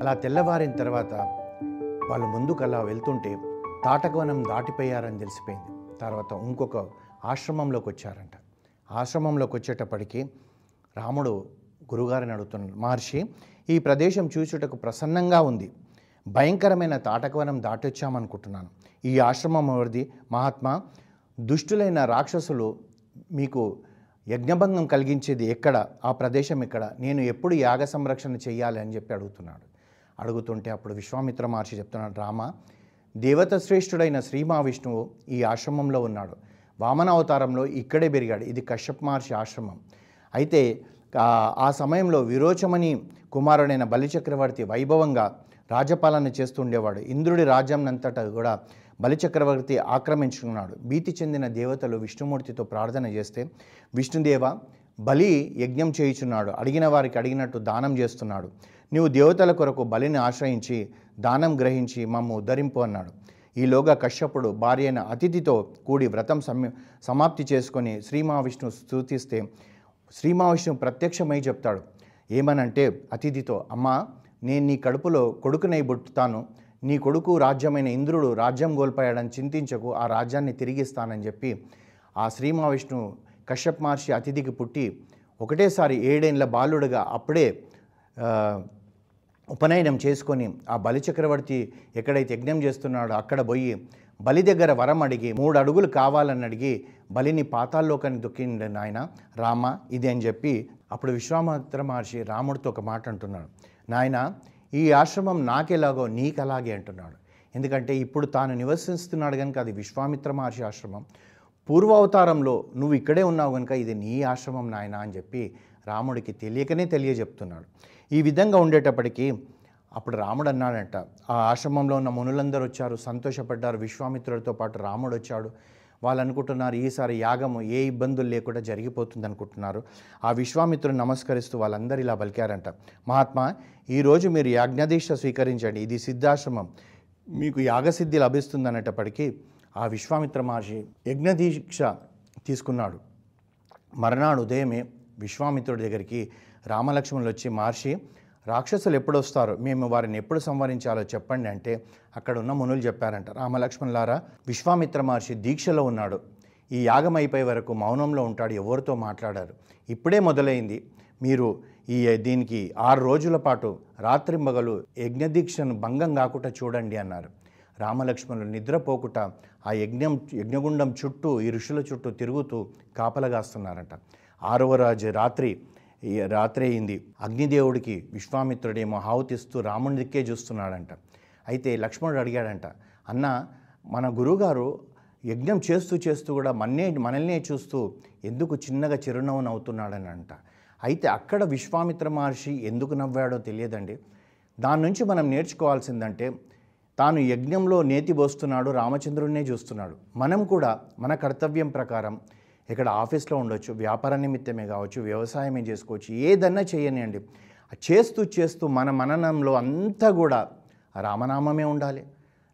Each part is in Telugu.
అలా తెల్లవారిన తర్వాత వాళ్ళు ముందుకు అలా వెళ్తుంటే తాటకవనం దాటిపోయారని తెలిసిపోయింది. తర్వాత ఇంకొక ఆశ్రమంలోకి వచ్చారంట. ఆశ్రమంలోకి వచ్చేటప్పటికి రాముడు గురుగారిని అడుగుతున్నాడు మహర్షి ఈ ప్రదేశం చూచుటకు ప్రసన్నంగా ఉంది. భయంకరమైన తాటకవనం దాటొచ్చామనుకుంటున్నాను. ఈ ఆశ్రమం ఎవరిది? మహాత్మా దుష్టులైన రాక్షసులు మీకు యజ్ఞభంగం కలిగించేది ఎక్కడ? ఆ ప్రదేశం ఎక్కడ? నేను ఎప్పుడు యాగ సంరక్షణ చేయాలి అని చెప్పి అడుగుతున్నాడు. అడుగుతుంటే అప్పుడు విశ్వామిత్ర మహర్షి చెప్తున్నాడు రామ దేవత శ్రేష్ఠుడైన శ్రీ మహావిష్ణువు ఈ ఆశ్రమంలో ఉన్నాడు. వామన అవతారంలో ఇక్కడే పెరిగాడు. ఇది కశ్యప్ మహర్షి ఆశ్రమం. అయితే ఆ- ఆ సమయంలో విరోచమని కుమారుడైన బలిచక్రవర్తి వైభవంగా రాజపాలన చేస్తుండేవాడు. ఇంద్రుడి రాజ్యంనంతటా కూడా బలిచక్రవర్తి ఆక్రమించుకున్నాడు. భీతి చెందిన దేవతలు విష్ణుమూర్తితో ప్రార్థన చేస్తే విష్ణుదేవ బలి యజ్ఞం చేయుచున్నాడు. అడిగిన వారికి అడిగినట్టు దానం చేస్తున్నాడు. నీవు దేవతల కొరకు బలిని ఆశ్రయించి దానం గ్రహించి మమ్ము ఉద్ధరింపు అన్నాడు. ఈలోగా కశ్యపుడు భార్య అయిన అతిథితో కూడి వ్రతం సమ్య సమాప్తి చేసుకొని శ్రీ మహావిష్ణు స్థుతిస్తే శ్రీ మహావిష్ణువు ప్రత్యక్షమై చెప్తాడు. ఏమనంటే అతిథితో అమ్మా నేను నీ కడుపులో కొడుకునై పుట్టుతాను నీ కొడుకు రాజ్యమైన ఇంద్రుడు రాజ్యం కోల్పోయాడని చింతించకు ఆ రాజ్యాన్ని తిరిగిస్తానని చెప్పి ఆ శ్రీ మహావిష్ణువు కశ్యప్ మహర్షి అతిథికి పుట్టి ఒకటేసారి ఏడేండ్ల బాలుడుగా అప్పుడే ఉపనయనం చేసుకొని ఆ బలి చక్రవర్తి ఎక్కడైతే యజ్ఞం చేస్తున్నాడో అక్కడ పోయి బలి దగ్గర వరం అడిగి మూడు అడుగులు కావాలని అడిగి బలిని పాతాల్లోకానికి దొక్కిండి నాయన రామ ఇది అని చెప్పి అప్పుడు విశ్వామిత్ర మహర్షి రాముడితో ఒక మాట అంటున్నాడు. నాయన ఈ ఆశ్రమం నాకెలాగో నీకు అలాగే అంటున్నాడు. ఎందుకంటే ఇప్పుడు తాను నివసిస్తున్నాడు కనుక అది విశ్వామిత్ర మహర్షి ఆశ్రమం. పూర్వావతారంలో నువ్వు ఇక్కడే ఉన్నావు కనుక ఇది నీ ఆశ్రమం నాయన అని చెప్పి రాముడికి తెలియకనే తెలియజెప్తున్నాడు. ఈ విధంగా ఉండేటప్పటికీ అప్పుడు రాముడు అన్నాడంట ఆ ఆశ్రమంలో ఉన్న మునులందరూ వచ్చారు సంతోషపడ్డారు విశ్వామిత్రుడితో పాటు రాముడు వచ్చాడు వాళ్ళు అనుకుంటున్నారు ఈసారి యాగము ఏ ఇబ్బందులు లేకుండా జరిగిపోతుంది అనుకుంటున్నారు. ఆ విశ్వామిత్రుని నమస్కరిస్తూ వాళ్ళందరూ ఇలా పలికారంట మహాత్మా ఈరోజు మీరు యాజ్ఞదీక్ష స్వీకరించండి. ఇది సిద్ధాశ్రమం. మీకు యాగసిద్ధి లభిస్తుంది అనేటప్పటికీ ఆ విశ్వామిత్ర మహర్షి యజ్ఞదీక్ష తీసుకున్నాడు. మర్నాడు ఉదయమే విశ్వామిత్రుడి దగ్గరికి రామలక్ష్మణులు వచ్చి మహర్షి రాక్షసులు ఎప్పుడు వస్తారు? మేము వారిని ఎప్పుడు సంవరించాలో చెప్పండి అంటే అక్కడ ఉన్న మునులు చెప్పారంట. రామలక్ష్మణులారా విశ్వామిత్ర మహర్షి దీక్షలో ఉన్నాడు. ఈ యాగం అయిపోయే వరకు మౌనంలో ఉంటాడు ఎవరితో మాట్లాడారు? ఇప్పుడే మొదలైంది. మీరు ఈ దీనికి ఆరు రోజుల పాటు రాత్రింబగలు యజ్ఞదీక్షను భంగం కాకుండా చూడండి అన్నారు. రామలక్ష్మణులు నిద్రపోకుట ఆ యజ్ఞం యజ్ఞగుండం చుట్టూ ఈ ఋషుల చుట్టూ తిరుగుతూ కాపలగాస్తున్నారంట. ఆరవ రాజు రాత్రి రాత్రి అయింది. అగ్నిదేవుడికి విశ్వామిత్రుడేమో ఆహుతిస్తూ రాముడికే చూస్తున్నాడంట. అయితే లక్ష్మణుడు అడిగాడంట అన్న మన గురువుగారు యజ్ఞం చేస్తూ చేస్తూ కూడా మన్నే మనల్నే చూస్తూ ఎందుకు చిన్నగా చిరునవ్వు నవ్వుతున్నాడని అంట అయితే అక్కడ విశ్వామిత్ర మహర్షి ఎందుకు నవ్వాడో తెలియదండి. దాని నుంచి మనం నేర్చుకోవాల్సిందంటే తాను యజ్ఞంలో నేతి బోస్తున్నాడు రామచంద్రుడినే చూస్తున్నాడు. మనం కూడా మన కర్తవ్యం ప్రకారం ఇక్కడ ఆఫీస్లో ఉండొచ్చు వ్యాపార నిమిత్తమే కావచ్చు వ్యవసాయమే చేసుకోవచ్చు ఏదన్నా చేయనియండి చేస్తూ చేస్తూ మన మననంలో అంతా కూడా రామనామమే ఉండాలి.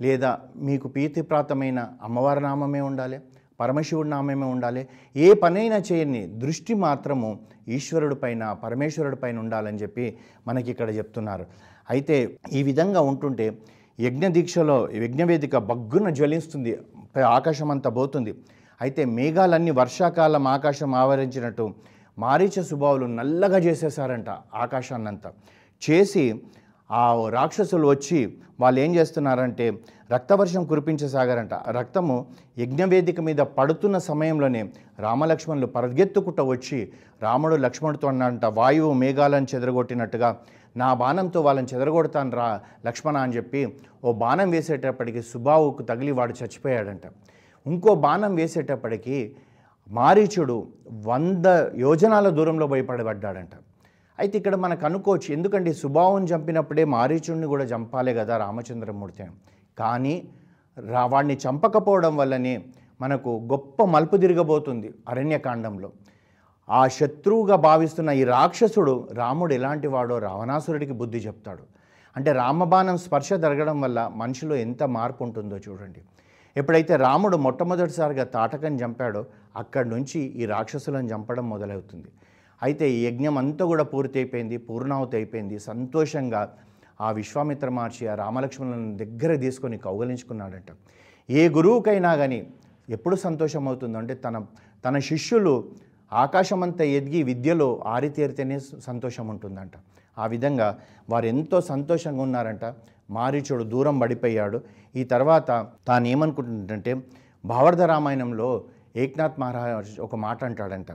లేదా మీకు ప్రీతిప్రాతమైన అమ్మవారి నామమే ఉండాలి పరమశివుడి నామమే ఉండాలి. ఏ పనైనా చేయని దృష్టి మాత్రము ఈశ్వరుడి పైన పరమేశ్వరుడి పైన ఉండాలని చెప్పి మనకి ఇక్కడ చెప్తున్నారు. అయితే ఈ విధంగా ఉంటుంటే యజ్ఞదీక్షలో యజ్ఞవేదిక బగ్గున జ్వలిస్తుంది. ఆకాశం అంతా పోతుంది. అయితే మేఘాలన్నీ వర్షాకాలం ఆకాశం ఆవరించినట్టు మారీచ సుభావులు నల్లగా చేసేసారంట ఆకాశాన్నంతా. చేసి ఆ రాక్షసులు వచ్చి వాళ్ళు ఏం చేస్తున్నారంటే రక్తవర్షం కురిపించసాగారంట. ఆ రక్తము యజ్ఞవేదిక మీద పడుతున్న సమయంలోనే రామలక్ష్మణులు పరిగెత్తుకుంట వచ్చి రాముడు లక్ష్మణుడితో అన్నంట వాయువు మేఘాలను చెదరగొట్టినట్టుగా నా బాణంతో వాళ్ళని చెదరగొడతాను రా లక్ష్మణ అని చెప్పి ఓ బాణం వేసేటప్పటికి సుబావుకు తగిలి వాడు చచ్చిపోయాడంట. ఇంకో బాణం వేసేటప్పటికి మారీచుడు వంద యోజనాల దూరంలో భయపడబడ్డాడంట. అయితే ఇక్కడ మనకు అనుకోవచ్చు. ఎందుకంటే సుభావం చంపినప్పుడే మారీచుడిని కూడా చంపాలి కదా రామచంద్రమూర్తి. కానీ రా వాడిని చంపకపోవడం వల్లనే మనకు గొప్ప మలుపు తిరగబోతుంది అరణ్యకాండంలో. ఆ శత్రువుగా భావిస్తున్న ఈ రాక్షసుడు రాముడు ఎలాంటి వాడో రావణాసురుడికి బుద్ధి చెప్తాడు. అంటే రామబాణం స్పర్శ జరగడం వల్ల మనిషిలో ఎంత మార్పు ఉంటుందో చూడండి. ఎప్పుడైతే రాముడు మొట్టమొదటిసారిగా తాటకని చంపాడో అక్కడి నుంచి ఈ రాక్షసులను చంపడం మొదలవుతుంది. అయితే ఈ యజ్ఞం అంతా కూడా పూర్తి అయిపోయింది పూర్ణావతి అయిపోయింది. సంతోషంగా ఆ విశ్వామిత్ర మహర్షి ఆ రామలక్ష్మణులను దగ్గర తీసుకొని కౌగలించుకున్నాడంట. ఏ గురువుకైనా కానీ ఎప్పుడు సంతోషం అవుతుందంటే తన తన శిష్యులు ఆకాశమంతా ఎదిగి విద్యలో ఆరితేరితేనే సంతోషం ఉంటుందంట. ఆ విధంగా వారు ఎంతో సంతోషంగా ఉన్నారంట. మారీచుడు దూరం పడిపోయాడు. ఈ తర్వాత తాను భావర్ధ రామాయణంలో ఏక్నాథ్ మహారాజ్ ఒక మాట అంటాడంట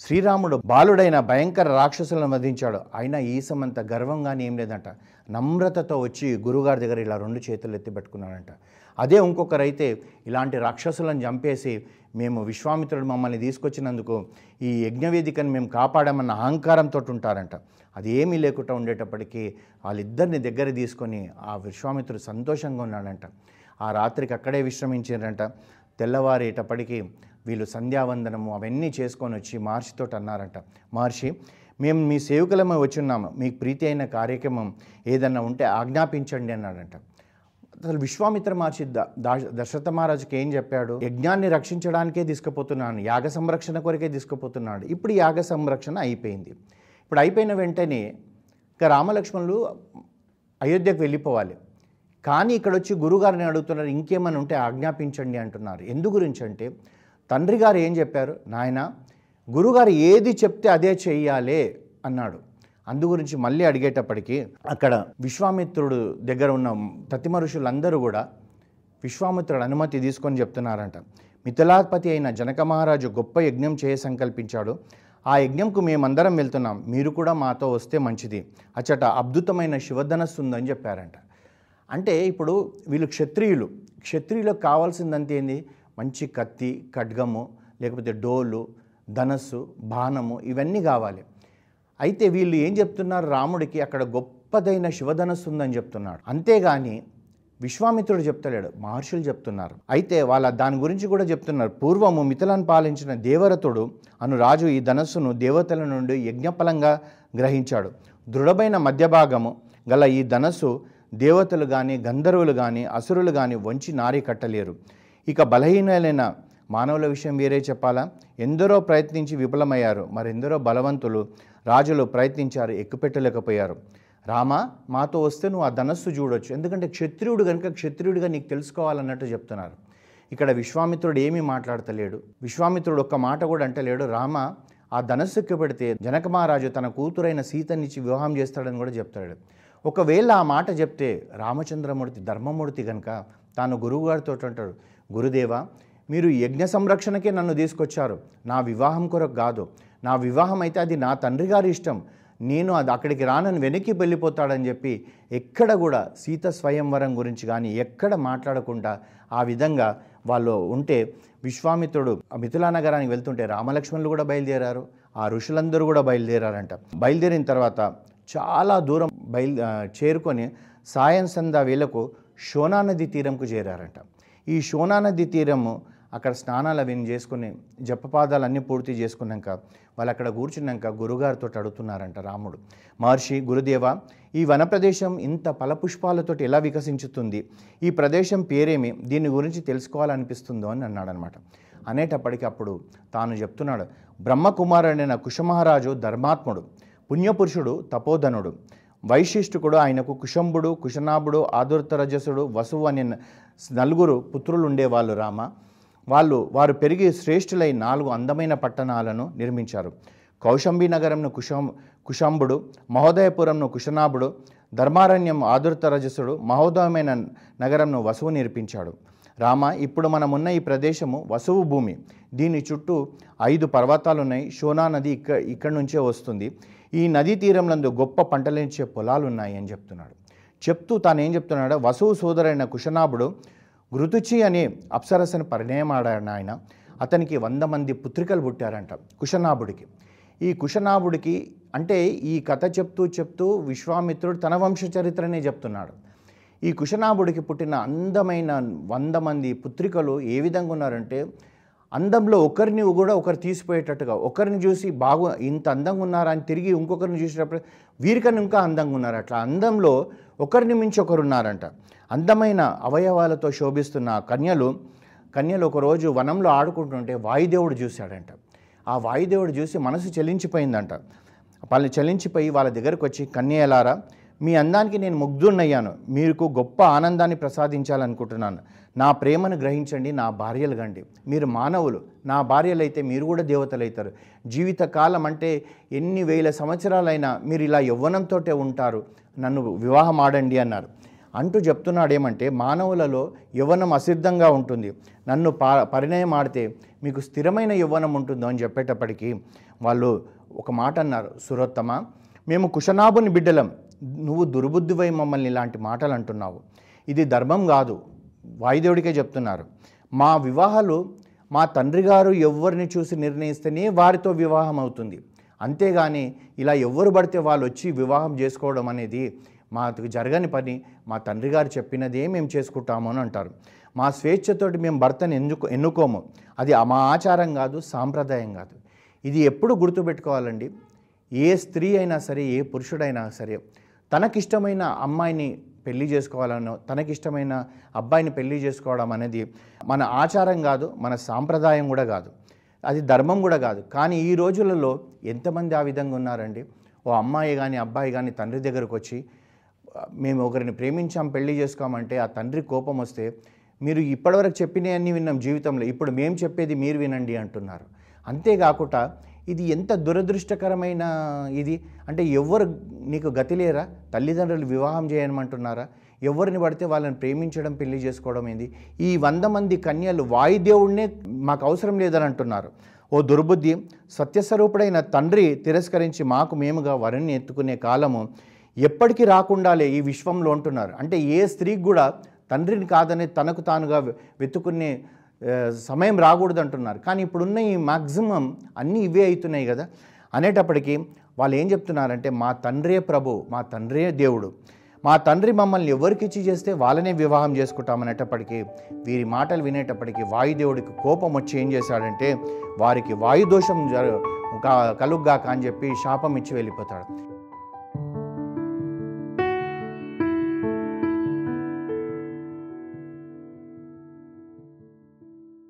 శ్రీరాముడు బాలుడైన భయంకర రాక్షసులను వధించాడు. అయినా ఈసమంత గర్వంగానే ఏం లేదంట. నమ్రతతో వచ్చి గురుగారి దగ్గర ఇలా రెండు చేతులు ఎత్తి పెట్టుకున్నాడంట. అదే ఇంకొకరైతే ఇలాంటి రాక్షసులను చంపేసి మేము విశ్వామిత్రుడు మమ్మల్ని తీసుకొచ్చినందుకు ఈ యజ్ఞవేదికను మేము కాపాడామన్న అహంకారంతో ఉంటారంట. అది ఏమీ లేకుండా ఉండేటప్పటికీ వాళ్ళిద్దరిని దగ్గర తీసుకొని ఆ విశ్వామిత్రుడు సంతోషంగా ఉన్నాడంట. ఆ రాత్రికి అక్కడే విశ్రమించారంట. తెల్లవారేటప్పటికి వీళ్ళు సంధ్యావందనము అవన్నీ చేసుకొని వచ్చి మహర్షితో అన్నారంట. మహర్షి మేము మీ సేవకులమే వచ్చున్నాము. మీకు ప్రీతి అయిన కార్యక్రమం ఏదన్నా ఉంటే ఆజ్ఞాపించండి అన్నాడంట. అసలు విశ్వామిత్ర మహర్షి దశరథ మహారాజుకి ఏం చెప్పాడు? యజ్ఞాన్ని రక్షించడానికే తీసుకుపోతున్నాను. యాగ సంరక్షణ కొరకే తీసుకుపోతున్నాడు. ఇప్పుడు యాగ సంరక్షణ అయిపోయింది. ఇప్పుడు అయిపోయిన వెంటనే ఇక రామలక్ష్మణులు అయోధ్యకు వెళ్ళిపోవాలి. కానీ ఇక్కడ వచ్చి గురుగారిని అడుగుతున్నారు ఇంకేమైనా ఉంటే ఆజ్ఞాపించండి అంటున్నారు. ఎందు గురించి అంటే తండ్రి గారు ఏం చెప్పారు? నాయన గురుగారు ఏది చెప్తే అదే చెయ్యాలే అన్నాడు. అందు గురించి మళ్ళీ అడిగేటప్పటికీ అక్కడ విశ్వామిత్రుడు దగ్గర ఉన్న తతిమ ఋషులందరూ కూడా విశ్వామిత్రుడు అనుమతి తీసుకొని చెప్తున్నారంట. మిథిలాపతి అయిన జనక మహారాజు గొప్ప యజ్ఞం చేయ సంకల్పించాడు ఆ యజ్ఞంకు మేమందరం వెళ్తున్నాం. మీరు కూడా మాతో వస్తే మంచిది. అచ్చట అద్భుతమైన శివధనస్సు ఉందని చెప్పారంట. అంటే ఇప్పుడు వీళ్ళు క్షత్రియులు. క్షత్రియులకు కావాల్సిందంతే ఏంది? మంచి కత్తి ఖడ్గము లేకపోతే డోలు ధనస్సు బాణము ఇవన్నీ కావాలి. అయితే వీళ్ళు ఏం చెప్తున్నారు? రాముడికి అక్కడ గొప్పదైన శివధనస్సు ఉందని చెప్తున్నాడు. అంతేగాని విశ్వామిత్రుడు చెప్తలేడు మహర్షులు చెప్తున్నారు. అయితే వాళ్ళ దాని గురించి కూడా చెప్తున్నారు. పూర్వము మిథులను పాలించిన దేవరతుడు అను రాజు ఈ ధనస్సును దేవతల నుండి యజ్ఞఫలంగా గ్రహించాడు. దృఢమైన మధ్యభాగము గల ఈ ధనస్సు దేవతలు కానీ గంధర్వులు కానీ అసురులు కానీ వంచి నారి కట్టలేరు. ఇక బలహీనలైన మానవుల విషయం వేరే చెప్పాలా? ఎందరో ప్రయత్నించి విఫలమయ్యారు మరెందరో బలవంతులు రాజులు ప్రయత్నించారు ఎక్కుపెట్టలేకపోయారు. రామ మాతో వస్తే నువ్వు ఆ ధనస్సు చూడొచ్చు. ఎందుకంటే క్షత్రియుడు కనుక క్షత్రియుడిగా నీకు తెలుసుకోవాలన్నట్టు చెప్తున్నారు. ఇక్కడ విశ్వామిత్రుడు ఏమీ మాట్లాడతలేడు. విశ్వామిత్రుడు ఒక్క మాట కూడా అంటలేడు. రామ ఆ ధనస్సు ఎక్కుపెడితే జనక మహారాజు తన కూతురైన సీతనిచ్చి వివాహం చేస్తాడని కూడా చెప్తాడు. ఒకవేళ ఆ మాట చెప్తే రామచంద్రమూర్తి ధర్మమూర్తి కనుక తాను గురువుగారితో అంటాడు గురుదేవా మీరు యజ్ఞ సంరక్షణకే నన్ను తీసుకొచ్చారు. నా వివాహం కొరకు కాదు. నా వివాహం అయితే అది నా తండ్రి గారి ఇష్టం. నేను అది అక్కడికి రానని వెనక్కి వెళ్ళిపోతాడని చెప్పి ఎక్కడ కూడా సీత స్వయంవరం గురించి కానీ ఎక్కడ మాట్లాడకుండా ఆ విధంగా వాళ్ళు ఉంటే విశ్వామిత్రుడు ఆ నగరానికి వెళ్తుంటే రామలక్ష్మణులు కూడా బయలుదేరారు. ఆ ఋషులందరూ కూడా బయలుదేరారంట. బయలుదేరిన తర్వాత చాలా దూరం బయలు చేరుకొని సాయం సంధ్యా వేళకు షోనా నది తీరంకు చేరారంట. ఈ షోనా నది తీరము అక్కడ స్నానాలు అవి చేసుకుని జపపాదాలు అన్నీ పూర్తి చేసుకున్నాక వాళ్ళు అక్కడ కూర్చున్నాక గురుగారితో అడుగుతున్నారంట రాముడు. మహర్షి గురుదేవ ఈ వన ప్రదేశం ఇంత ఫలపుష్పాలతో ఎలా వికసించుతుంది? ఈ ప్రదేశం పేరేమి? దీని గురించి తెలుసుకోవాలనిపిస్తుందో అని అన్నాడనమాట. అనేటప్పటికి అప్పుడు తాను చెప్తున్నాడు బ్రహ్మకుమారుడైన కుశమహారాజు ధర్మాత్ముడు పుణ్యపురుషుడు తపోధనుడు వైశిష్ఠుకుడు ఆయనకు కుశంబుడు కుశనాభుడు ఆదుర్తరజసుడు వసువు అనే నలుగురు పుత్రులు ఉండేవాళ్ళు రామ. వాళ్ళు వారు పెరిగి శ్రేష్ఠులై నాలుగు అందమైన పట్టణాలను నిర్మించారు. కౌశంబి నగరంను కుశం కుశంబుడు మహోదయపురంను కుశనాభుడు ధర్మారణ్యం ఆదుర్తరజసుడు మహోదయమైన నగరంను వసువు నిర్మించాడు రామ ఇప్పుడు మనమున్న ఈ ప్రదేశము వసువు భూమి. దీని చుట్టూ ఐదు పర్వతాలున్నాయి. షోనా నది ఇక్కడ ఇక్కడి నుంచే వస్తుంది. ఈ నదీ తీరంలందు గొప్ప పంటలించే పొలాలు ఉన్నాయి అని చెప్తున్నాడు. చెప్తూ తాను ఏం చెప్తున్నాడు వసువు సోదరైన కుశనాభుడు ఘృతుచి అనే అప్సరసను పరిణయమాడాడు ఆయన. అతనికి వంద మంది పుత్రికలు పుట్టారంట కుశనాభుడికి. ఈ కుశనాభుడికి అంటే ఈ కథ చెప్తూ చెప్తూ విశ్వామిత్రుడు తన వంశ చరిత్రనే చెప్తున్నాడు. ఈ కుశనాభుడికి పుట్టిన అందమైన వంద మంది పుత్రికలు ఏ విధంగా ఉన్నారంటే అందంలో ఒకరిని కూడా ఒకరు తీసిపోయేటట్టుగా ఒకరిని చూసి బాగు ఇంత అందంగా ఉన్నారా అని తిరిగి ఇంకొకరిని చూసినప్పుడు వీరికన్నా ఇంకా అందంగా ఉన్నారు. అట్లా అందంలో ఒకరిని మించి ఒకరు ఉన్నారంట. అందమైన అవయవాలతో శోభిస్తున్న కన్యలు కన్యలు ఒకరోజు వనంలో ఆడుకుంటుంటే వాయుదేవుడు చూశాడంట. ఆ వాయుదేవుడు చూసి మనసు చెలించిపోయిందంట. వాళ్ళు చలించిపోయి వాళ్ళ దగ్గరకు వచ్చి కన్యలారా మీ అందానికి నేను ముగ్ధున్నయ్యాను మీకు గొప్ప ఆనందాన్ని ప్రసాదించాలనుకుంటున్నాను. నా ప్రేమను గ్రహించండి నా భార్యలు గండి మీరు మానవులు. నా భార్యలైతే మీరు కూడా దేవతలు అవుతారు జీవితకాలం అంటే ఎన్ని వేల సంవత్సరాలైనా మీరు ఇలా యవ్వనంతో ఉంటారు. నన్ను వివాహం ఆడండి అన్నారు. అంటూ చెప్తున్నాడు ఏమంటే మానవులలో యవ్వనం అసిద్ధంగా ఉంటుంది. నన్ను పా పరిణయం ఆడితే మీకు స్థిరమైన యవ్వనం ఉంటుందో అని చెప్పేటప్పటికీ వాళ్ళు ఒక మాట అన్నారు సురోత్తమ మేము కుషనాభుని బిడ్డలం. నువ్వు దుర్బుద్ధివై మమ్మల్ని ఇలాంటి మాటలు అంటున్నావు. ఇది ధర్మం కాదు. వాయుదేవుడికే చెప్తున్నారు. మా వివాహాలు మా తండ్రి గారు ఎవరిని చూసి నిర్ణయిస్తేనే వారితో వివాహం అవుతుంది. అంతేగాని ఇలా ఎవరు పడితే వాళ్ళు వచ్చి వివాహం చేసుకోవడం అనేది మాకు జరగని పని. మా తండ్రి గారు చెప్పినదే మేము చేసుకుంటాము అని అంటారు. మా స్వేచ్ఛతోటి మేము భర్తను ఎందుకు ఎన్నుకోము. అది మా ఆచారం కాదు సాంప్రదాయం కాదు. ఇది ఎప్పుడు గుర్తుపెట్టుకోవాలండి? ఏ స్త్రీ అయినా సరే ఏ పురుషుడైనా సరే తనకిష్టమైన అమ్మాయిని పెళ్ళి చేసుకోవాలనో తనకిష్టమైన అబ్బాయిని పెళ్ళి చేసుకోవడం అనేది మన ఆచారం కాదు మన సాంప్రదాయం కూడా కాదు. అది ధర్మం కూడా కాదు. కానీ ఈ రోజులలో ఎంతమంది ఆ విధంగా ఉన్నారండి? ఓ అమ్మాయి కానీ అబ్బాయి కానీ తండ్రి దగ్గరకు వచ్చి మేము ఒకరిని ప్రేమించాం పెళ్ళి చేసుకోమంటే ఆ తండ్రి కోపం వస్తే మీరు ఇప్పటివరకు చెప్పినవన్నీ విన్నాం జీవితంలో. ఇప్పుడు మేము చెప్పేది మీరు వినండి అంటున్నారు. అంతేకాకుండా ఇది ఎంత దురదృష్టకరమైన ఇది? అంటే ఎవరు నీకు గతి లేరా? తల్లిదండ్రులు వివాహం చేయమంటున్నారా? ఎవరిని పడితే వాళ్ళని ప్రేమించడం పెళ్ళి చేసుకోవడం ఏంది? ఈ వంద మంది కన్యలు వాయుదేవుడినే మాకు అవసరం లేదని అంటున్నారు. ఓ దుర్బుద్ధి సత్యస్వరూపుడైన తండ్రి తిరస్కరించి మాకు మేముగా వరుణ్ణి ఎత్తుకునే కాలము ఎప్పటికీ రాకుండాలే ఈ విశ్వంలో అంటున్నారు. అంటే ఏ స్త్రీకి కూడా తండ్రిని కాదని తనకు తానుగా వెతుకునే సమయం రాకూడదు అంటున్నారు కానీ ఇప్పుడున్న ఈ మ్యాక్సిమం అన్నీ ఇవే అవుతున్నాయి కదా. అనేటప్పటికీ వాళ్ళు ఏం చెప్తున్నారంటే మా తండ్రే ప్రభు మా తండ్రే దేవుడు. మా తండ్రి మమ్మల్ని ఎవరికి ఇచ్చి చేస్తే వాళ్ళనే వివాహం చేసుకుంటామనేటప్పటికీ వీరి మాటలు వినేటప్పటికీ వాయుదేవుడికి కోపం వచ్చి ఏం చేశాడంటే వారికి వాయుదోషం జరు కలుగ్గాక అని చెప్పి శాపం ఇచ్చి వెళ్ళిపోతాడు.